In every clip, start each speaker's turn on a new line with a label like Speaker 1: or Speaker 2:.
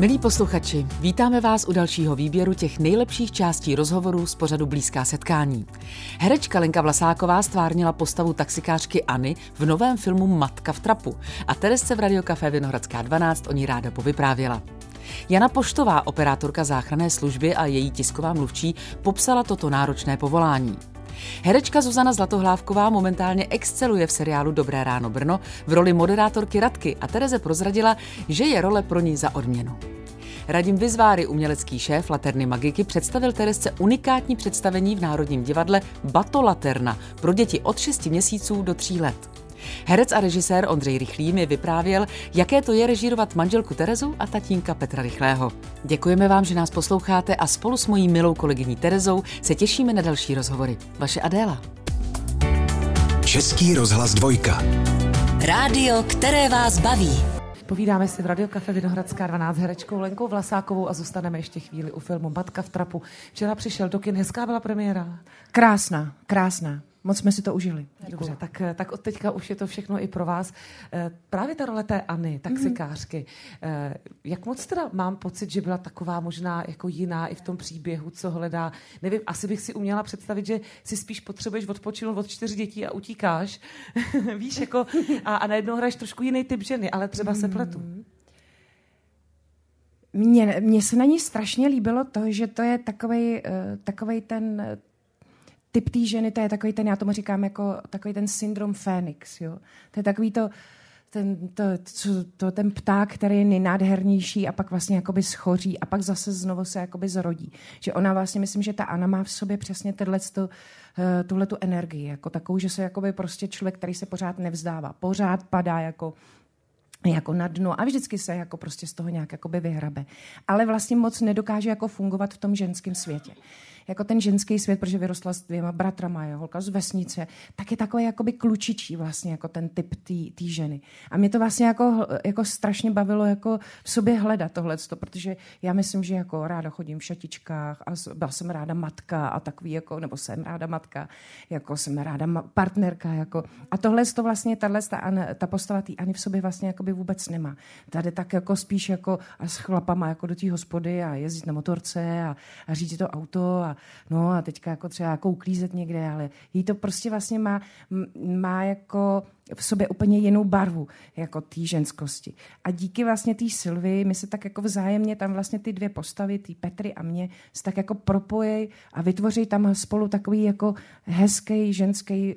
Speaker 1: Milí posluchači, vítáme vás u dalšího výběru těch nejlepších částí rozhovorů z pořadu Blízká setkání. Herečka Lenka Vlasáková stvárnila postavu taxikářkyAny v novém filmu Matka v trapu a Teresce v Radiokafé Vinohradská 12 o ní ráda povyprávěla. Jana Poštová, operátorka záchranné služby a její tisková mluvčí, popsala toto náročné povolání. Herečka Zuzana Zlatohlávková momentálně exceluje v seriálu Dobré ráno Brno v roli moderátorky Radky a Tereze prozradila, že je role pro ní za odměnu. Radim Vizváry, umělecký šéf Laterny Magiky, představil Teresce unikátní představení v Národním divadle Bato Laterna pro děti od 6 měsíců do 3 let. Herec a režisér Ondřej Rychlý mi vyprávěl, jaké to je režírovat manželku Terezu a tatínka Petra Rychlého. Děkujeme vám, že nás posloucháte a spolu s mojí milou kolegyní Terezou se těšíme na další rozhovory. Vaše Adéla.
Speaker 2: Český rozhlas dvojka.
Speaker 3: Rádio, které vás baví.
Speaker 1: Povídáme si v Radiokafe Vinohradská 12 herečkou Lenkou Vlasákovou a zůstaneme ještě chvíli u filmu Matka v trapu. Včera přišel do kin, hezká byla premiéra.
Speaker 4: Krásná, krásná. Moc jsme si to užili.
Speaker 1: Děkuji. Dobře, tak, tak od teďka už je to všechno i pro vás. Eh, právě ta role té Anny, taxikářky, mm. jak moc teda mám pocit, že byla taková možná jako jiná i v tom příběhu, co hledá. Nevím, asi bych si uměla představit, že si spíš potřebuješ odpočinout od čtyř dětí a utíkáš. Víš, jako a, a najednou hraješ trošku jiný typ ženy, ale třeba se pletu. Mm.
Speaker 4: Mně, mně se na ní strašně líbilo to, že to je takový uh, ten typ té ženy, to je takový ten, já tomu říkám jako takový ten syndrom Fénix, jo. To je takový to, ten, to, to, to, ten pták, který je nejnádhernější a pak vlastně jakoby schoří a pak zase znovu se jakoby zrodí. Že ona vlastně, myslím, že ta Anna má v sobě přesně uh, tuhle tu energii, jako takovou, že se jakoby prostě člověk, který se pořád nevzdává, pořád padá jako jako na dno a vždycky se jako prostě z toho nějak jakoby vyhrabe. Ale vlastně moc nedokáže jako fungovat v tom ženském světě jako ten ženský svět, protože vyrostla s dvěma bratrama, je holka z vesnice, tak je takový jakoby klučičí vlastně jako ten typ té ženy. A mě to vlastně jako, jako strašně bavilo jako v sobě hledat tohle, protože já myslím, že jako ráda chodím v šatičkách a byla jsem ráda matka a takový jako, nebo jsem ráda matka, jako jsem ráda partnerka, jako. A tohle to vlastně, tahle ta, ta postava té Ani v sobě vlastně jakoby vůbec nemá. Tady tak jako spíš jako a s chlapama jako do té hospody a jezdit na motorce a, a řídit to auto a no a teďka jako třeba jako uklízet někde, ale jí to prostě vlastně má, má jako v sobě úplně jinou barvu, jako té ženskosti. A díky vlastně té Sylvii, my se tak jako vzájemně tam vlastně ty dvě postavy, ty Petry a mě, se tak jako propojí a vytvoří tam spolu takový jako hezký ženský,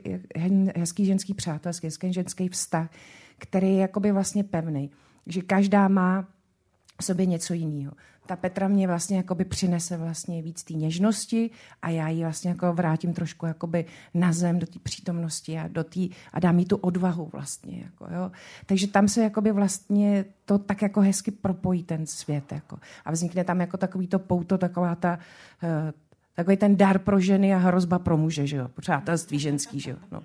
Speaker 4: hezký ženský přátelský, hezký ženský vztah, který je jakoby vlastně pevný. Že každá má v sobě něco jiného ta Petra mě vlastně jakoby přinese vlastně víc té něžnosti a já ji vlastně jako vrátím trošku jakoby na zem do té přítomnosti a, do tý, a dám jí tu odvahu vlastně. Jako, jo. Takže tam se jakoby vlastně to tak jako hezky propojí ten svět. Jako. A vznikne tam jako takový to pouto, taková ta, uh, takový ten dar pro ženy a hrozba pro muže, že jo? Přátelství ženský, že jo? No.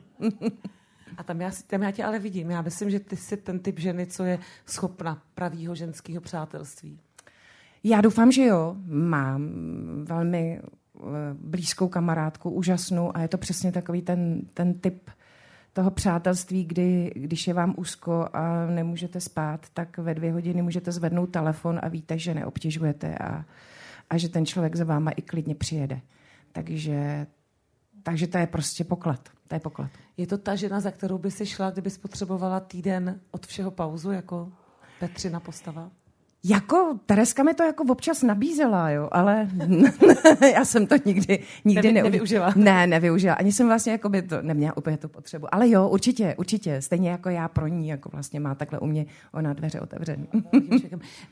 Speaker 1: A tam já, tam já tě ale vidím. Já myslím, že ty jsi ten typ ženy, co je schopna pravýho ženského přátelství.
Speaker 4: Já doufám, že jo. Mám velmi eh, blízkou kamarádku, úžasnou a je to přesně takový ten, ten typ toho přátelství, kdy, když je vám úzko a nemůžete spát, tak ve dvě hodiny můžete zvednout telefon a víte, že neobtěžujete a, a že ten člověk za váma i klidně přijede. Takže, takže to je prostě poklad. To je poklad.
Speaker 1: Je to ta žena, za kterou by si šla, kdyby potřebovala týden od všeho pauzu, jako Petřina postava?
Speaker 4: Jako, Tereska mi to jako občas nabízela, jo, ale já jsem to nikdy, nikdy
Speaker 1: Nevy, nevyužila.
Speaker 4: Ne, nevyužila. Ani jsem vlastně jako by to neměla úplně tu potřebu. Ale jo, určitě, určitě. Stejně jako já pro ní, jako vlastně má takhle u mě ona dveře otevřené.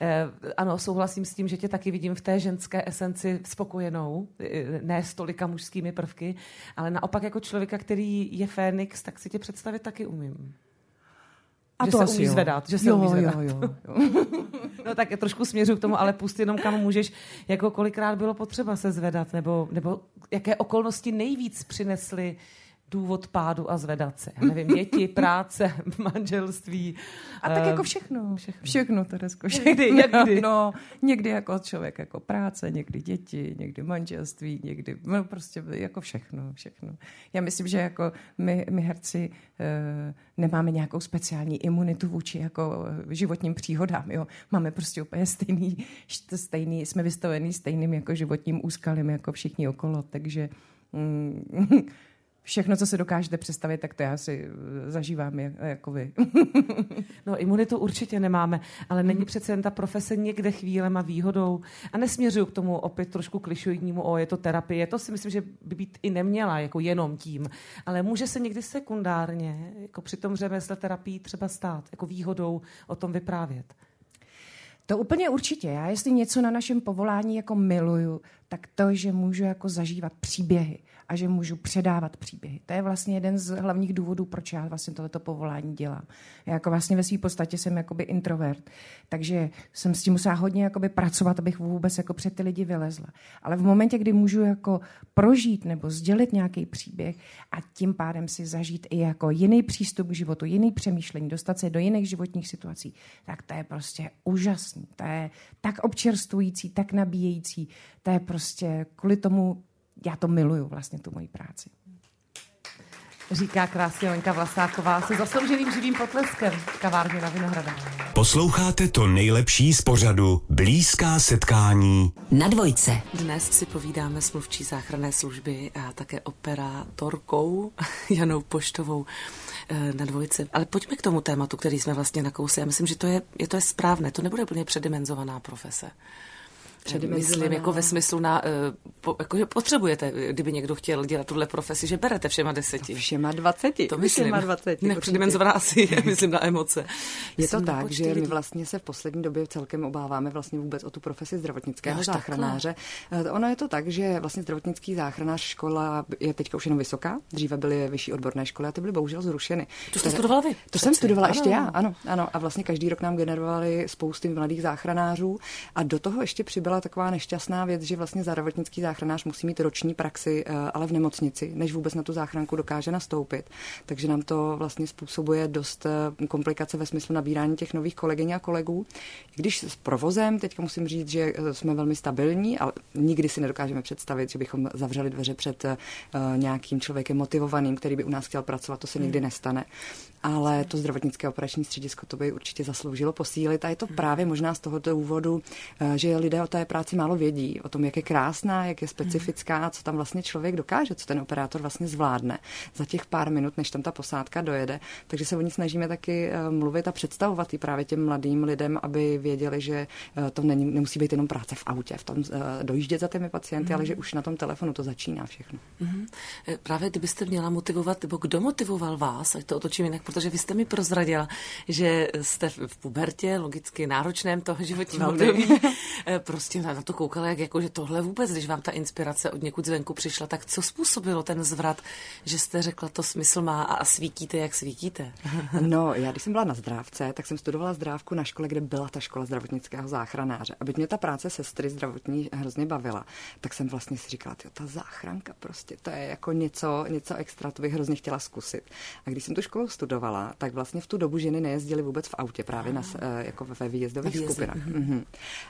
Speaker 1: eh, ano, souhlasím s tím, že tě taky vidím v té ženské esenci spokojenou, eh, ne s tolika mužskými prvky, ale naopak jako člověka, který je Fénix, tak si tě představit taky umím. A že to se umí jo. zvedat, že se jo, umí zvedat. Jo, jo, jo. no tak trošku směřu k tomu, ale pust jenom kam můžeš, jako kolikrát bylo potřeba se zvedat, nebo, nebo jaké okolnosti nejvíc přinesly
Speaker 2: důvod pádu a zvedat se. Já nevím, děti, práce, manželství.
Speaker 4: A tak jako všechno. Všechno, všechno Teresko. Někdy, někdy. No, někdy jako člověk jako práce, někdy děti, někdy manželství, někdy, no prostě jako všechno, všechno. Já myslím, že jako my, my herci e, nemáme nějakou speciální imunitu vůči jako životním příhodám, jo. Máme prostě úplně stejný, stejný jsme vystavení stejným jako životním úskalím jako všichni okolo, takže mm, všechno, co se dokážete představit, tak to já si eh, zažívám jako vy.
Speaker 2: no imunitu určitě nemáme, ale není mhm. přece jen ta profese někde chvílem a výhodou. A nesměřuju k tomu opět trošku klišoidnímu, o je to terapie, to si myslím, že by být i neměla jako jenom tím. Ale může se někdy sekundárně, jako při tom řemesle terapii třeba stát, jako výhodou o tom vyprávět.
Speaker 4: To úplně určitě. Já jestli něco na našem povolání jako miluju, tak to, že můžu jako zažívat příběhy a že můžu předávat příběhy. To je vlastně jeden z hlavních důvodů, proč já vlastně tohleto povolání dělám. Já jako vlastně ve své podstatě jsem jakoby introvert, takže jsem s tím musela hodně jakoby pracovat, abych vůbec jako před ty lidi vylezla. Ale v momentě, kdy můžu jako prožít nebo sdělit nějaký příběh a tím pádem si zažít i jako jiný přístup k životu, jiný přemýšlení, dostat se do jiných životních situací, tak to je prostě úžasný. To je tak občerstvující, tak nabíjející. To je prostě kvůli tomu já to miluju vlastně, tu moji práci.
Speaker 2: Říká krásně Lenka Vlasáková se zaslouženým živým potleskem v kavárně na Vinohrada.
Speaker 5: Posloucháte to nejlepší z pořadu Blízká setkání.
Speaker 3: Na dvojce.
Speaker 1: Dnes si povídáme s mluvčí záchranné služby a také operátorkou Janou Poštovou eh, na dvojce. Ale pojďme k tomu tématu, který jsme vlastně nakousli. Já myslím, že to je, je to je správné. To nebude úplně předimenzovaná profese. Myslím, jako ve smyslu na, eh, po, jako, že potřebujete, kdyby někdo chtěl dělat tuhle profesi, že berete všema deseti.
Speaker 6: Všema dvaceti.
Speaker 1: To myslím. Všema dvaceti. Nepředimenzovaná asi, myslím, na emoce.
Speaker 6: Je myslím, to tak, že my vlastně se v poslední době celkem obáváme vlastně vůbec o tu profesi zdravotnického Až záchranáře. Takhle. Eh, ono je to tak, že vlastně zdravotnický záchranář škola je teďka už jenom vysoká. Dříve byly vyšší odborné školy a ty byly bohužel zrušeny.
Speaker 1: To jste studovala vy?
Speaker 6: To jsem studovala ano. ještě já, ano, ano. A vlastně každý rok nám generovali spousty mladých záchranářů a do toho ještě přibyla byla taková nešťastná věc, že vlastně zdravotnický záchranář musí mít roční praxi, eh, ale v nemocnici, než vůbec na tu záchranku dokáže nastoupit. Takže nám to vlastně způsobuje dost eh, komplikace ve smyslu nabírání těch nových kolegyň a kolegů. I když s provozem, teďka musím říct, že eh, jsme velmi stabilní, ale nikdy si nedokážeme představit, že bychom zavřeli dveře před nějakým člověkem motivovaným, který by u nás chtěl pracovat, to se nikdy nestane ale to zdravotnické operační středisko to by určitě zasloužilo posílit a je to právě možná z tohoto důvodu, eh, že lidé o té práci málo vědí, o tom, jak je krásná, jak je specifická, co tam vlastně člověk dokáže, co ten operátor vlastně zvládne za těch pár minut, než tam ta posádka dojede. Takže se o ní snažíme taky eh, mluvit a představovat i právě těm mladým lidem, aby věděli, že eh, to není, nemusí být jenom práce v autě, v tom dojíždět za těmi pacienty, mm. ale že už na tom telefonu to začíná všechno. Mm.
Speaker 1: Právě kdybyste měla motivovat, nebo kdo motivoval vás, ať to otočím jinak, protože vy jste mi prozradila, že jste v pubertě, logicky náročném toho životním období, eh, prostě na to koukala, jak jako, že tohle vůbec, když vám ta inspirace od někud zvenku přišla, tak co způsobilo ten zvrat, že jste řekla, to smysl má a svítíte, jak svítíte?
Speaker 6: No, já když jsem byla na zdrávce, tak jsem studovala zdrávku na škole, kde byla ta škola zdravotnického záchranáře. Aby mě ta práce sestry zdravotní hrozně bavila, tak jsem vlastně si říkala, ta záchranka prostě, to je jako něco, něco extra, to bych hrozně chtěla zkusit. A když jsem tu školu studovala, studovala, tak vlastně v tu dobu ženy nejezdily vůbec v autě, právě na, eh, jako ve výjezdových skupinách. Mm-hmm.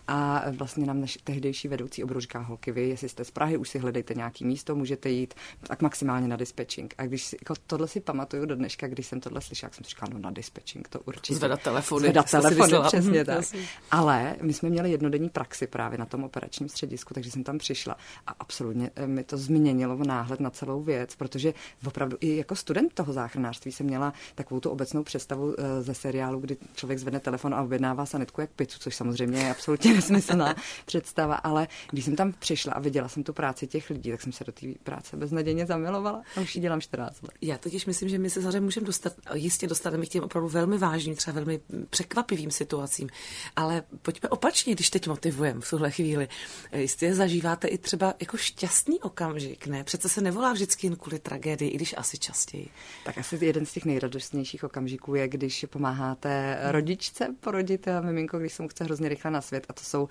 Speaker 6: A vlastně nám naš tehdejší vedoucí říká, holky, vy, jestli jste z Prahy, už si hledejte nějaký místo, můžete jít tak maximálně na dispečing. A když si, jako tohle si pamatuju do dneška, když jsem tohle slyšela, jsem říkala, no na dispečing, to určitě.
Speaker 1: Zvedat telefony.
Speaker 6: Zvedat telefony, přesně tak. Ale my jsme měli jednodenní praxi právě na tom operačním středisku, takže jsem tam přišla a absolutně eh, mi to změnilo náhled na celou věc, protože opravdu i jako student toho záchranářství jsem měla takovou tu obecnou představu eh, ze seriálu, kdy člověk zvedne telefon a objednává sanitku jak pizzu, což samozřejmě je absolutně nesmyslná představa, ale když jsem tam přišla a viděla jsem tu práci těch lidí, tak jsem se do té práce beznadějně zamilovala a už ji dělám 14 let.
Speaker 1: Já totiž myslím, že my se samozřejmě můžeme dostat, jistě dostaneme k těm opravdu velmi vážným, třeba velmi překvapivým situacím, ale pojďme opačně, když teď motivujeme v tuhle chvíli. Eh, jistě zažíváte i třeba jako šťastný okamžik, ne? Přece se nevolá vždycky jen kvůli tragédii, i když asi častěji.
Speaker 6: Tak asi jeden z těch nejradost nejradostnějších okamžiků je, když pomáháte rodičce porodit miminko, když se mu chce hrozně rychle na svět. A to jsou,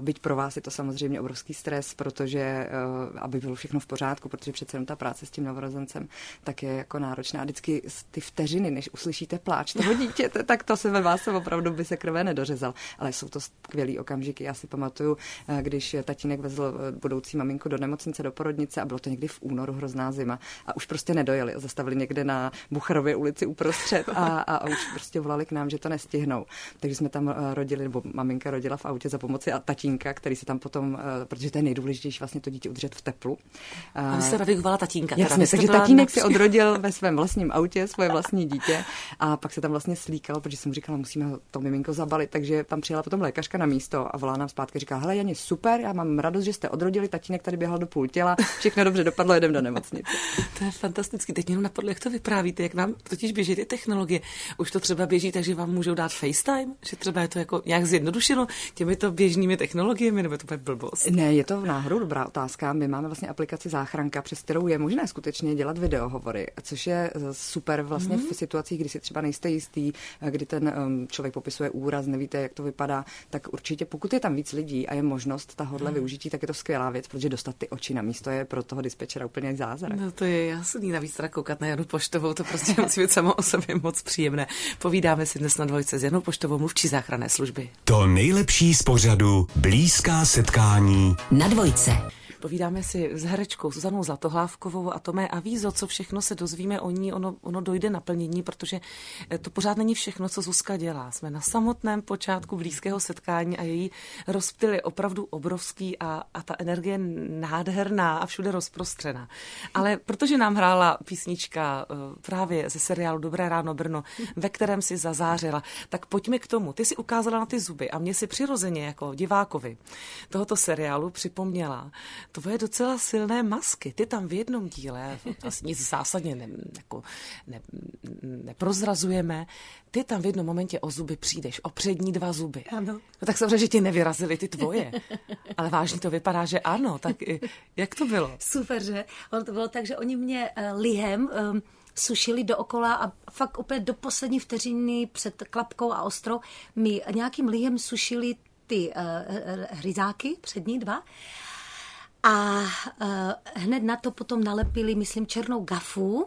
Speaker 6: byť pro vás je to samozřejmě obrovský stres, protože aby bylo všechno v pořádku, protože přece jenom ta práce s tím novorozencem tak je jako náročná. A vždycky ty vteřiny, než uslyšíte pláč toho dítěte, tak to se ve vás opravdu by se krve nedořezal. Ale jsou to skvělý okamžiky. Já si pamatuju, když tatínek vezl budoucí maminku do nemocnice, do porodnice a bylo to někdy v únoru hrozná zima a už prostě nedojeli. Zastavili někde na Bucharově ulici uprostřed a, a, a už prostě volali k nám, že to nestihnou. Takže jsme tam eh, rodili, nebo maminka rodila v autě za pomoci a tatínka, který se tam potom, eh, protože to je nejdůležitější vlastně to dítě udržet v teplu.
Speaker 1: A vy jste vychovala tatínka.
Speaker 6: Jasně, takže tatínek si odrodil ve svém vlastním autě svoje vlastní dítě a pak se tam vlastně slíkal, protože jsem mu říkala, musíme to miminko zabalit, takže tam přijela potom lékařka na místo a volá nám zpátky, říká, hele Janě, super, já mám radost, že jste odrodili, tatínek tady běhal do půl těla, všechno dobře dopadlo, jedem do nemocnice.
Speaker 1: To je fantastický. Teď jenom napadlo, jak to vyprávíte, jak nám totiž běží ty technologie. Už to třeba běží, takže vám můžou dát FaceTime, že třeba je to jako nějak zjednodušilo těmito běžnými technologiemi, nebo to je blbost?
Speaker 6: Ne, je to náhodou dobrá otázka. My máme vlastně aplikaci Záchranka, přes kterou je možné skutečně dělat videohovory, což je eh, super vlastně mm-hmm. v situacích, kdy si třeba nejste jistý, eh, kdy ten um, člověk popisuje úraz, nevíte, jak to vypadá, tak určitě pokud je tam víc lidí a je možnost tahohle mm. využití, tak je to skvělá věc, protože dostat ty oči na místo je pro toho dispečera úplně zázrak.
Speaker 1: No to je jasný, navíc teda koukat na Janu Poštovou, to prostě musí být samo o sobě moc příjemné. Povídáme si dnes na dvojce s Janou Poštovou, mluvčí záchranné služby.
Speaker 5: To nejlepší z pořadu Blízká setkání
Speaker 3: na dvojce.
Speaker 1: Povídáme si s herečkou Zuzanou Zlatohlávkovou a to mé avízo, co všechno se dozvíme o ní, ono, ono dojde naplnění, protože eh, to pořád není všechno, co Zuzka dělá. Jsme na samotném počátku blízkého setkání a její rozptyl je opravdu obrovský a, a ta energie nádherná a všude rozprostřená. Ale protože nám hrála písnička eh, právě ze seriálu Dobré ráno Brno, ve kterém si zazářila, tak pojďme k tomu. Ty si ukázala na ty zuby a mě si přirozeně jako divákovi tohoto seriálu připomněla tvoje docela silné masky. Ty tam v jednom díle, vlastně nic zásadně ne, jako ne, neprozrazujeme, ty tam v jednom momentě o zuby přijdeš, o přední dva zuby.
Speaker 7: Ano.
Speaker 1: No tak samozřejmě, že ti nevyrazily ty tvoje. Ale vážně to vypadá, že ano. Tak jak to bylo?
Speaker 7: Super, že? Ono to bylo tak, že oni mě uh, lihem um, sušili dookola a fakt úplně do poslední vteřiny před klapkou a ostrou mi nějakým lihem sušili ty uh, hryzáky, přední dva. A uh, hned na to potom nalepili, myslím, černou gafu,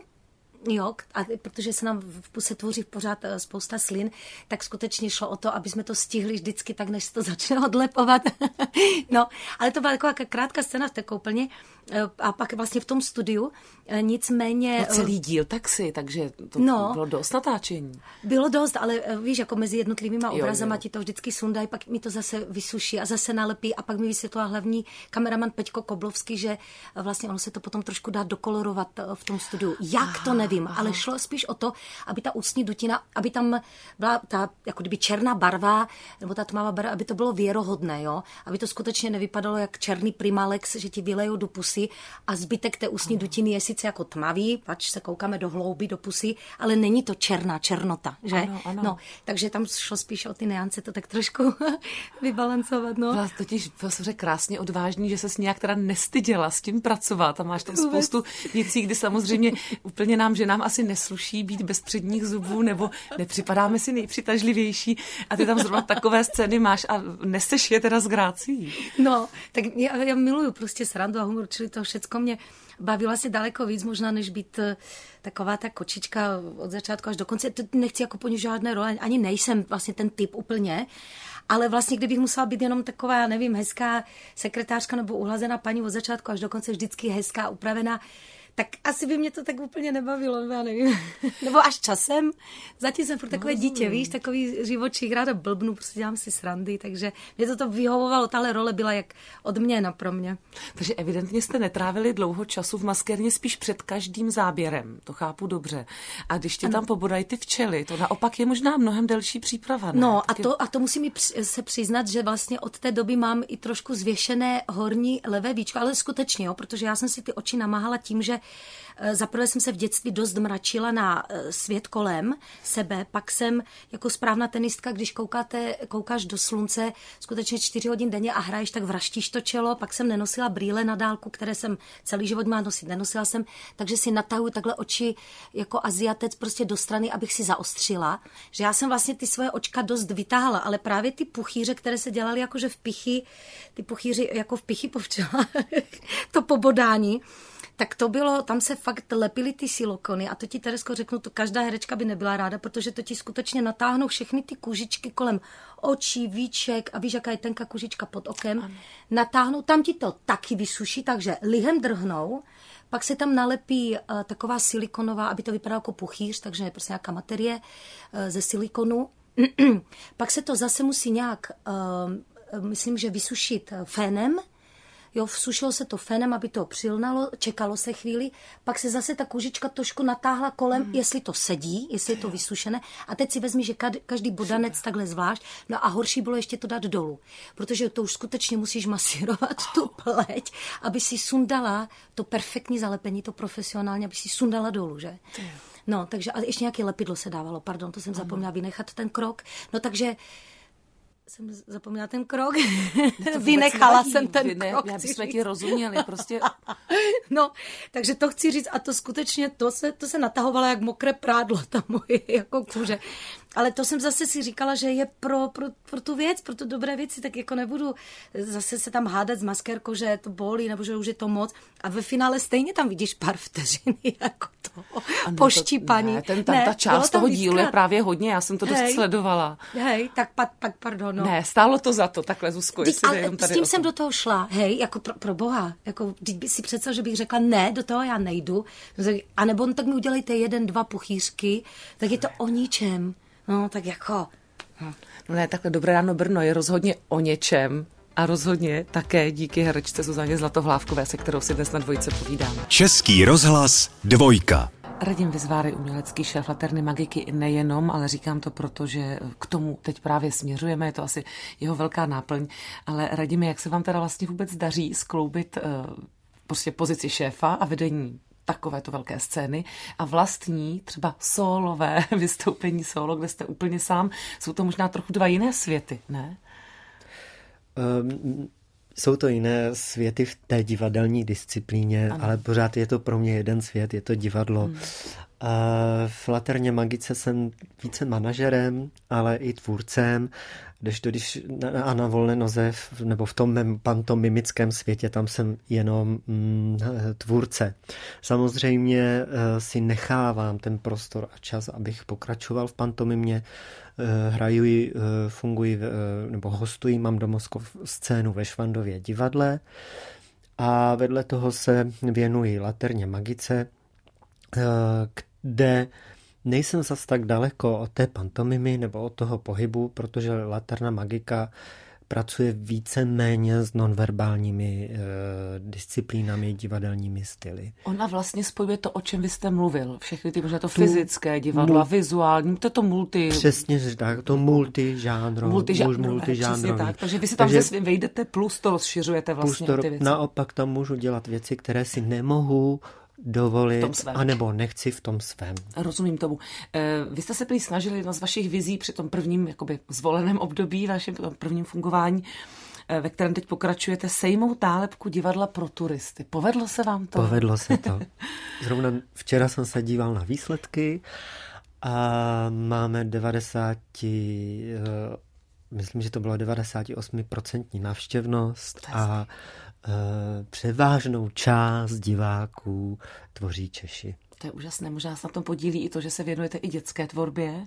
Speaker 7: Jo, a protože se nám v puse tvoří pořád eh, spousta slin, tak skutečně šlo o to, aby jsme to stihli vždycky tak, než se to začne odlepovat. no, ale to byla taková krátká scéna v té koupelně eh, a pak vlastně v tom studiu. Eh, nicméně...
Speaker 1: No celý díl taxi, takže to no, bylo dost natáčení.
Speaker 7: Bylo dost, ale víš, jako mezi jednotlivými obrazama ti to vždycky sundají, pak mi to zase vysuší a zase nalepí a pak mi vysvětlila hlavní kameraman Peťko Koblovský, že vlastně ono se to potom trošku dá dokolorovat v tom studiu. Jak to ne nevím, Aha. ale šlo spíš o to, aby ta ústní dutina, aby tam byla ta jako kdyby černá barva, nebo ta tmavá barva, aby to bylo věrohodné, jo? aby to skutečně nevypadalo jak černý primalex, že ti vylejou do pusy a zbytek té ústní ano. dutiny je sice jako tmavý, pač se koukáme do hlouby, do pusy, ale není to černá černota, že?
Speaker 1: Ano, ano.
Speaker 7: No, takže tam šlo spíš o ty neance to tak trošku vybalancovat. No.
Speaker 1: Byla totiž vlastně krásně odvážný, že se s nějak teda nestyděla s tím pracovat a máš tam spoustu věcí, kdy samozřejmě úplně nám že nám asi nesluší být bez předních zubů, nebo nepřipadáme si nejpřitažlivější a ty tam zrovna takové scény máš a neseš je teda z grácí.
Speaker 7: No, tak já, já miluju prostě srandu a humor, čili to všecko mě bavila se daleko víc možná, než být eh, taková ta kočička od začátku až do konce. Nechci jako po žádné role, ani nejsem vlastně ten typ úplně, ale vlastně kdybych musela být jenom taková, já nevím, hezká sekretářka nebo uhlazená paní od začátku až do konce vždycky hezká, upravená, tak asi by mě to tak úplně nebavilo, já nevím. Nebo až časem. Zatím jsem furt takové no, dítě, víš, takový živočík, ráda blbnu, prostě dělám si srandy, takže mě to to vyhovovalo, tahle role byla jak odměna pro mě.
Speaker 1: Takže evidentně jste netrávili dlouho času v maskérně spíš před každým záběrem, to chápu dobře. A když tě ano. tam pobodají ty včely, to naopak je možná mnohem delší příprava. Ne?
Speaker 7: No a to, a to musím se přiznat, že vlastně od té doby mám i trošku zvěšené horní levé víčko, ale skutečně, jo, protože já jsem si ty oči namáhala tím, že Zaprvé jsem se v dětství dost mračila na eh, svět kolem sebe, pak jsem jako správná tenistka, když koukáte, koukáš do slunce skutečně čtyři hodin denně a hraješ, tak vraštíš to čelo, pak jsem nenosila brýle na dálku, které jsem celý život má nosit, nenosila jsem, takže si natahuju takhle oči jako aziatec prostě do strany, abych si zaostřila, že já jsem vlastně ty svoje očka dost vytáhla, ale právě ty puchýře, které se dělaly jakože v pichy, ty puchýři jako v pichy povčela, to pobodání, tak to bylo, tam se fakt lepily ty silokony a to ti Teresko řeknu, to každá herečka by nebyla ráda, protože to ti skutečně natáhnou všechny ty kůžičky kolem očí, víček a víš, jaká je tenká kůžička pod okem, ano. natáhnou, tam ti to taky vysuší, takže lihem drhnou, pak se tam nalepí uh, taková silikonová, aby to vypadalo jako puchýř, takže je prostě nějaká materie uh, ze silikonu. pak se to zase musí nějak, uh, myslím, že vysušit fénem, Jo, vsušilo se to fenem, aby to přilnalo, čekalo se chvíli, pak se zase ta kůžička trošku natáhla kolem, mm. jestli to sedí, jestli je to vysušené. A teď si vezmi, že každý bodanec takhle zvlášť. No a horší bylo ještě to dát dolů, protože to už skutečně musíš masírovat tu pleť, aby si sundala to perfektní zalepení, to profesionálně, aby si sundala dolů, že? No, takže a ještě nějaké lepidlo se dávalo, pardon, to jsem zapomněla vynechat ten krok. No takže jsem zapomněla ten krok. Vynechala jsem ten
Speaker 2: Vyne,
Speaker 7: krok.
Speaker 2: Já bychom ti rozuměli, prostě.
Speaker 7: no, takže to chci říct a to skutečně, to se, to se natahovalo jak mokré prádlo, ta moje jako kůže. Ale to jsem zase si říkala, že je pro, pro, pro tu věc, pro tu dobré věci, tak jako nebudu zase se tam hádat s maskérkou, že to bolí, nebo že už je to moc. A ve finále stejně tam vidíš pár vteřin jako to ano, poštípaní.
Speaker 2: ne, ten, ta, ne, ta část toho dílu je právě hodně, já jsem to dost hej, sledovala.
Speaker 7: Hej, tak pak, pak pardon. No.
Speaker 2: Ne, stálo to za to, takhle Zuzko,
Speaker 7: jestli ale jenom tady s tím jsem do toho šla, hej, jako pro, pro boha, jako by si představil, že bych řekla ne, do toho já nejdu, a nebo no, tak mi udělejte jeden, dva puchýřky, tak je to o ničem. No, tak jako...
Speaker 2: No ne, takhle Dobré ráno Brno je rozhodně o něčem, a rozhodně také díky herečce Zuzaně Zlatohlávkové, se kterou si dnes na dvojce povídáme.
Speaker 5: Český rozhlas dvojka.
Speaker 1: Radim Vyzváry, umělecký šéf Laterny Magiky, nejenom, ale říkám to proto, že k tomu teď právě směřujeme, je to asi jeho velká náplň, ale Radime, jak se vám teda vlastně vůbec daří skloubit uh, prostě pozici šéfa a vedení takovéto velké scény a vlastní třeba solové vystoupení solo, kde jste úplně sám. Jsou to možná trochu dva jiné světy, ne?
Speaker 8: Um, jsou to jiné světy v té divadelní disciplíně, ano. ale pořád je to pro mě jeden svět, je to divadlo. Hmm. V Laterně Magice jsem více manažerem, ale i tvůrcem, to, když a na volné noze nebo v tom mém pantomimickém světě, tam jsem jenom mm, tvůrce. Samozřejmě eh, si nechávám ten prostor a čas, abych pokračoval v pantomimě, eh, hraju, eh, funguji nebo hostuji, mám domovskou scénu ve Švandově divadle a vedle toho se věnuji Laterně Magice, kde nejsem zas tak daleko od té pantomimy nebo od toho pohybu, protože Laterna Magika pracuje více méně s nonverbálními e, disciplínami, divadelními styly.
Speaker 1: Ona vlastně spojuje to, o čem vy jste mluvil. Všechny ty, možná to fyzické divadlo a vizuální, to je to multi...
Speaker 8: Přesně tak, to multižánro.
Speaker 1: Multižánro, multižánro. tak. Takže vy si tam Takže, se vejdete plus to rozšiřujete vlastně plus to, ty věci.
Speaker 8: Naopak tam můžu dělat věci, které si nemohu dovolit, anebo nechci v tom svém.
Speaker 1: Rozumím tomu. Eh, vy jste se prý snažili jedna z vašich vizí při tom prvním jakoby, zvoleném období, vašem prvním fungování, eh, ve kterém teď pokračujete, sejmout nálepku divadla pro turisty. Povedlo se vám to?
Speaker 8: Povedlo se to. Zrovna včera jsem se díval na výsledky a máme 90 eh, myslím, že to bylo 98% návštěvnost a převážnou část diváků tvoří Češi.
Speaker 1: To je úžasné. Možná se na tom podílí i to, že se věnujete i dětské tvorbě,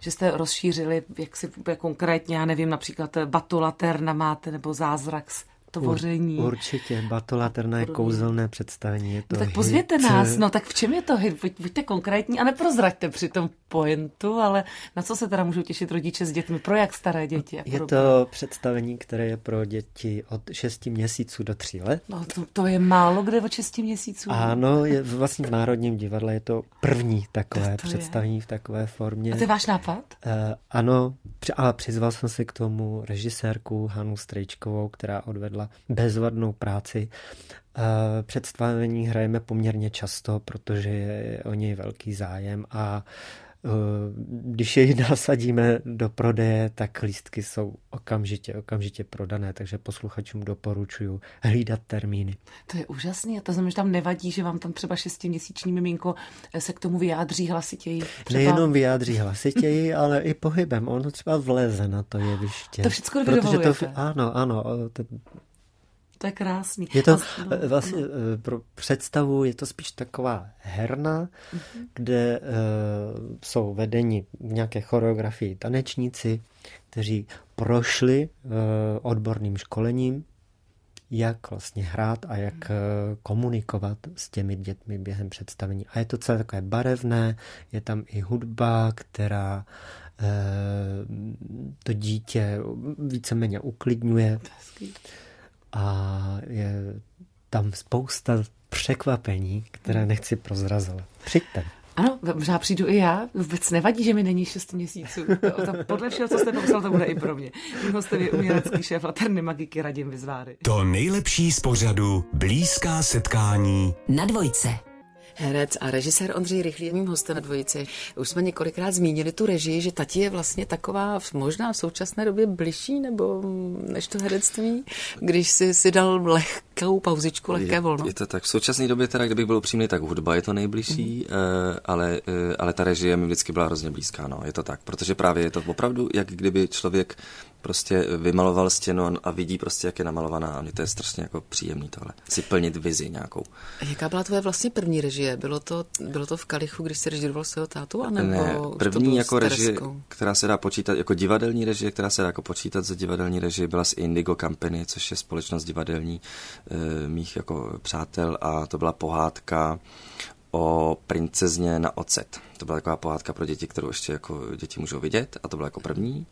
Speaker 1: že jste rozšířili, jak si konkrétně, já nevím, například Batulaterna máte, nebo Zázrak tvoření.
Speaker 8: Ur, určitě, Batolaterna je kouzelné představení. Je to
Speaker 1: no tak pozvěte hit. nás, no tak v čem je to hit? Buď, buďte konkrétní a neprozraďte při tom pointu, ale na co se teda můžou těšit rodiče s dětmi? Pro jak staré děti?
Speaker 8: Je to představení, které je pro děti od 6 měsíců do 3 let.
Speaker 1: No to, to je málo kde od 6 měsíců.
Speaker 8: Ano, je, vlastně v Národním divadle je to první takové to představení je. v takové formě.
Speaker 1: A to je váš nápad?
Speaker 8: Uh, ano, ale přizval jsem si k tomu režisérku Hanu Strejčkovou, která odvedla bezvadnou práci. Představení hrajeme poměrně často, protože je o něj velký zájem a Eh, když je nasadíme do prodeje, tak lístky jsou okamžitě, okamžitě prodané, takže posluchačům doporučuju hlídat termíny.
Speaker 1: To je úžasný a to znamená, že tam nevadí, že vám tam třeba šestiměsíční miminko eh, se k tomu vyjádří hlasitěji.
Speaker 8: Třeba... Nejenom vyjádří hlasitěji, ale i pohybem. Ono třeba vleze na to jeviště.
Speaker 1: To všechno protože to,
Speaker 8: Ano, ano.
Speaker 1: Ten, to je krásný.
Speaker 8: Je to no, vlastně no. pro představu, je to spíš taková herna, mm-hmm. kde uh, jsou vedeni v nějaké choreografii tanečníci, kteří prošli uh, odborným školením, jak vlastně hrát a jak uh, komunikovat s těmi dětmi během představení. A je to celé takové barevné, je tam i hudba, která to dítě víceméně uklidňuje a je tam spousta překvapení, které nechci prozrazovat. Přijďte.
Speaker 1: Ano, možná přijdu i já. Vůbec nevadí, že mi není 6 měsíců. To, to, podle všeho, co jste popsal, to bude i pro mě. Mým hostem je umělecký šéf Laterny Magiky Radim Vyzváry.
Speaker 5: To nejlepší z pořadu Blízká setkání
Speaker 3: na dvojce.
Speaker 9: Herec a režisér Ondřej Rychlý je mým hostem na dvojici. Už jsme několikrát zmínili tu režii, že tati je vlastně taková možná v současné době bližší nebo než to herectví, když si, si dal lehkou pauzičku, lehké
Speaker 10: je,
Speaker 9: volno.
Speaker 10: Je to tak. V současné době teda, kdybych byl upřímný, tak hudba je to nejbližší, mm. ale, eh, ale ta režie mi vždycky byla hrozně blízká, no, je to tak. Protože právě je to opravdu, jak kdyby člověk prostě vymaloval stěnu a vidí prostě, jak je namalovaná a mě to je strašně jako příjemný tohle, si plnit vizi nějakou.
Speaker 9: Jaká byla tvoje vlastně první režie? Bylo to, bylo to v Kalichu, když jsi režíroval svého tátu? Anebo
Speaker 10: ne, první jako režie, která se dá počítat, jako divadelní režie, která se dá jako počítat za divadelní režie, byla z Indigo Company, což je společnost divadelní e, mých jako přátel a to byla pohádka o princezně na ocet. To byla taková pohádka pro děti, kterou ještě jako děti můžou vidět a to bylo jako první.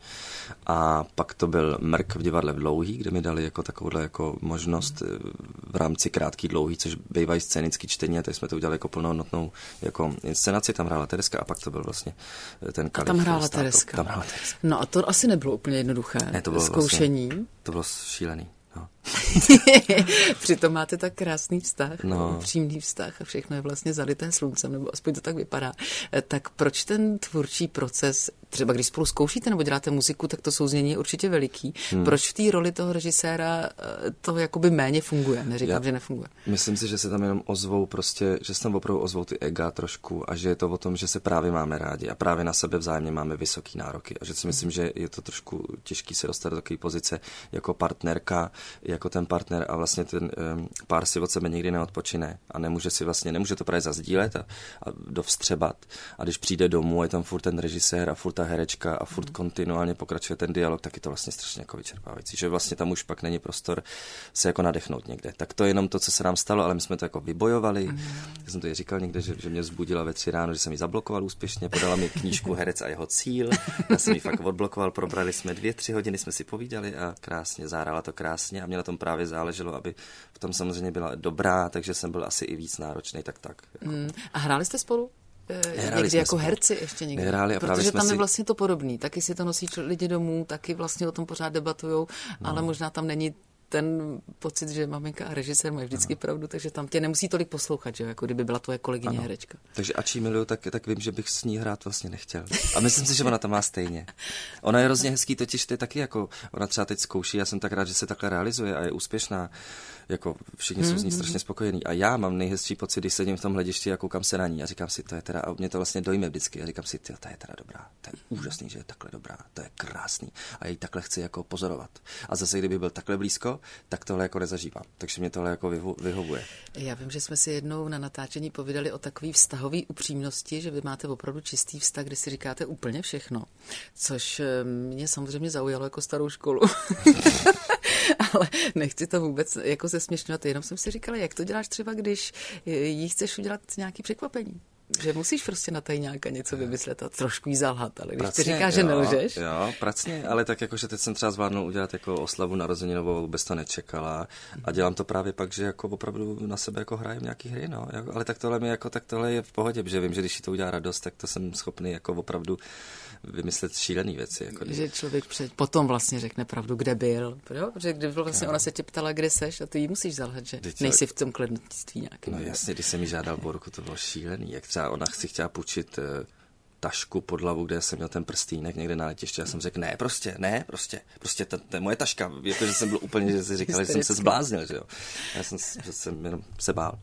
Speaker 10: A pak to byl Mrk v divadle v Dlouhý, kde mi dali jako takovouhle jako možnost eh, v rámci krátký dlouhý, což bývají scénický čtení a teď jsme to udělali jako plnohodnotnou jako inscenaci, tam hrála Tereska a pak to byl vlastně eh, ten
Speaker 9: Kalich. A tam hrála Tereska.
Speaker 10: Tam hrála Tereska.
Speaker 9: No a to asi nebylo úplně jednoduché.
Speaker 10: Ne, to bylo
Speaker 9: zkoušení.
Speaker 10: Vlastně, to bylo šílený. No.
Speaker 9: Přitom máte tak krásný vztah,
Speaker 10: no.
Speaker 9: přímý vztah a všechno je vlastně zalité sluncem, nebo aspoň to tak vypadá. Eh, tak proč ten tvůrčí proces, třeba když spolu zkoušíte nebo děláte muziku, tak to souznění je určitě veliký. Hmm. Proč v té roli toho režiséra eh, to jakoby méně funguje? Neříkám, Já že nefunguje.
Speaker 10: Myslím si, že se tam jenom ozvou prostě, že se tam opravdu ozvou ty ega trošku a že je to o tom, že se právě máme rádi a právě na sebe vzájemně máme vysoký nároky a že si myslím, že je to trošku těžký se dostat do takové pozice jako partnerka, jako ten partner a vlastně ten um, pár si od sebe nikdy neodpočine a nemůže si vlastně, nemůže to právě zazdílet a, a dovstřebat. A když přijde domů, je tam furt ten režisér a furt ta herečka a furt mm. kontinuálně pokračuje ten dialog, tak je to vlastně strašně jako vyčerpávající, že vlastně tam už pak není prostor se jako nadechnout někde. Tak to je jenom to, co se nám stalo, ale my jsme to jako vybojovali. Mm. Já jsem to i říkal někde, že, že mě vzbudila ve tři ráno, že jsem ji zablokoval úspěšně, podala mi knížku Herec a jeho cíl. Já jsem ji fakt odblokoval, probrali jsme dvě, tři hodiny, jsme si povídali a krásně, zahrála to krásně a mě na tom právě záleželo, aby v tom samozřejmě byla dobrá, takže jsem byl asi i víc náročný, tak tak. Jako.
Speaker 9: Mm. A hráli jste spolu? Eh, Nehráli někdy jako spolu. herci ještě někdy.
Speaker 10: Nehráli a
Speaker 9: Protože tam
Speaker 10: si...
Speaker 9: je vlastně to podobný. Taky si to nosí lidi domů, taky vlastně o tom pořád debatujou, no. ale možná tam není ten pocit, že maminka a režisér mají vždycky ano. pravdu, takže tam tě nemusí tolik poslouchat, že jako kdyby byla tvoje kolegyně ano. herečka.
Speaker 10: Takže ač miluju, tak, tak vím, že bych s ní hrát vlastně nechtěl. A myslím si, že ona to má stejně. Ona je hrozně hezký, totiž ty taky jako, ona třeba teď zkouší, já jsem tak rád, že se takhle realizuje a je úspěšná jako všichni jsou z ní mhm, strašně mhm. spokojení. A já mám nejhezčí pocit, když sedím v tom hledišti a koukám se na ní a říkám si, to je teda, a mě to vlastně dojme vždycky. A říkám si, to je teda dobrá, to je úžasný, že je takhle dobrá, to je krásný. A ji takhle chci jako pozorovat. A zase, kdyby byl takhle blízko, tak tohle jako nezažívám. Takže mě tohle jako vyho- vyhovuje.
Speaker 9: Já vím, že jsme si jednou na natáčení povídali o takové vztahové upřímnosti, že vy máte opravdu čistý vztah, kdy si říkáte úplně všechno. Což eh, mě samozřejmě zaujalo jako starou školu. ale nechci to vůbec jako zesměšňovat, jenom jsem si říkala, jak to děláš třeba, když jí chceš udělat nějaký překvapení? Že musíš prostě na tajňáka něco vymyslet a trošku jí zalhat, ale když pracně, ty říkáš, že nelžeš.
Speaker 10: Jo, pracně, ale tak jako, že teď jsem třeba zvládnul udělat jako oslavu narozeninovou, vůbec to nečekala. A dělám to právě pak, že jako opravdu na sebe jako hrajem nějaký hry, no, jako, ale tak tohle mi jako, tak tohle je v pohodě, protože vím, že když jí to udělá radost, tak to jsem schopný jako opravdu vymyslet šílené věci. Jako
Speaker 9: že člověk před, potom vlastně řekne pravdu, kde byl. Jo? Protože když vlastně ona se tě ptala, kde seš, a ty jí musíš zalhat, že Teď nejsi v tom klednictví nějaký.
Speaker 10: No jasně, když jsem mi žádal po ruku, to bylo šílený. Jak třeba ona si chtěla půjčit eh, tašku pod hlavu, kde jsem měl ten prstýnek někde na letišti. Já jsem řekl, ne, prostě, ne, prostě, prostě to, to je moje taška. Jako, že jsem byl úplně, že si říkal, že jsem se zbláznil, že jo. Já jsem, že jsem jenom se bál.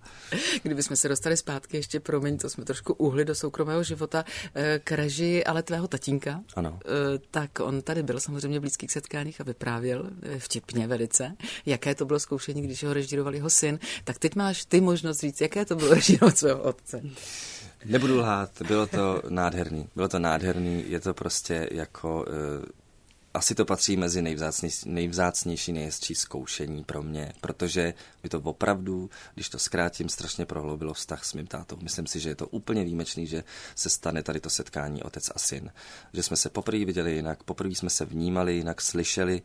Speaker 9: Kdybychom se dostali zpátky, ještě promiň, to jsme trošku uhli do soukromého života, eh, k reži, ale tvého tatínka.
Speaker 10: Ano.
Speaker 9: Eh, tak on tady byl samozřejmě v blízkých setkáních a vyprávěl eh, vtipně velice, jaké to bylo zkoušení, když ho režíroval jeho syn. Tak teď máš ty možnost říct, jaké to bylo režírovat svého otce.
Speaker 10: Nebudu lhát, bylo to nádherný. Bylo to nádherný, je to prostě jako... Uh, asi to patří mezi nejvzácnější, nejvzácnější, nejhezčí zkoušení pro mě, protože by to opravdu, když to zkrátím, strašně prohloubilo vztah s mým tátou. Myslím si, že je to úplně výjimečný, že se stane tady to setkání otec a syn. Že jsme se poprvé viděli jinak, poprvé jsme se vnímali jinak, slyšeli,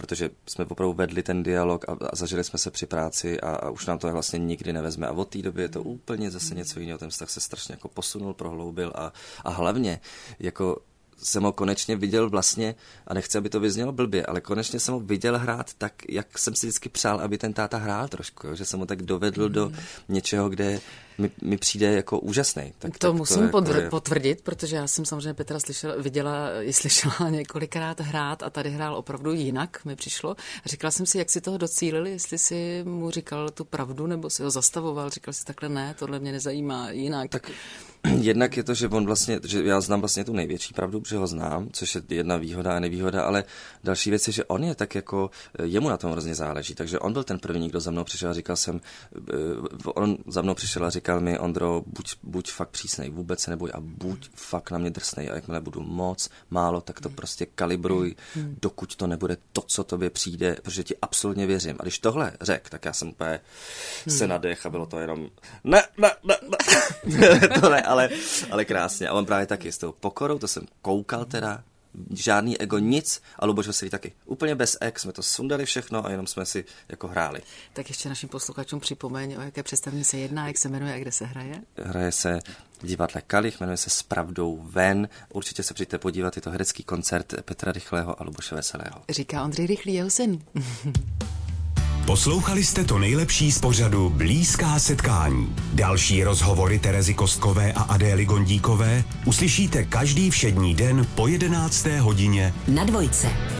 Speaker 10: protože jsme opravdu vedli ten dialog a, a zažili jsme se při práci a, a už nám to vlastně nikdy nevezme. A od té doby je to úplně zase něco jiného. Ten vztah se strašně jako posunul, prohloubil a, a hlavně jako jsem ho konečně viděl vlastně, a nechci, aby to vyznělo blbě, ale konečně jsem ho viděl hrát tak, jak jsem si vždycky přál, aby ten táta hrál trošku, jo? že jsem ho tak dovedl mm. do něčeho, kde mi, mi přijde jako úžasný. Tak,
Speaker 9: to
Speaker 10: tak
Speaker 9: musím to jako je... potvrdit, protože já jsem samozřejmě Petra slyšela, viděla i slyšela několikrát hrát a tady hrál opravdu jinak, mi přišlo. A říkala jsem si, jak si toho docílili, jestli si mu říkal tu pravdu, nebo si ho zastavoval, říkal si takhle ne, tohle mě nezajímá jinak.
Speaker 10: Tak jednak je to, že on vlastně, že já znám vlastně tu největší pravdu, že ho znám, což je jedna výhoda a nevýhoda, ale další věc je, že on je tak jako, jemu na tom hrozně záleží, takže on byl ten první, kdo za mnou přišel a říkal jsem, eh, on za mnou přišel a říkal mi, Ondro, buď, buď fakt přísnej, vůbec se neboj a buď fakt na mě drsnej a jakmile budu moc, málo, tak to prostě kalibruj, dokud to nebude to, co tobě přijde, protože ti absolutně věřím. A když tohle řek, tak já jsem úplně se nadech a bylo to jenom ne, ne, ne, ne. to ne, ale, ale krásně. A on právě taky s tou pokorou, to jsem koukal teda, žádný ego, nic a Luboš Veselý taky. Úplně bez ex jsme to sundali všechno a jenom jsme si jako hráli.
Speaker 9: Tak ještě našim posluchačům připomeň, o jaké představení se jedná, jak se jmenuje a kde se hraje?
Speaker 10: Hraje se v divadle Kalich, jmenuje se S pravdou ven. Určitě se přijďte podívat, je to herecký koncert Petra Rychlého a Luboše Veselého.
Speaker 9: Říká Ondřej Rychlý, jeho syn.
Speaker 5: Poslouchali jste to nejlepší z pořadu Blízká setkání. Další rozhovory Terezy Kostkové a Adély Gondíkové uslyšíte každý všední den po 11. hodině
Speaker 3: na dvojce.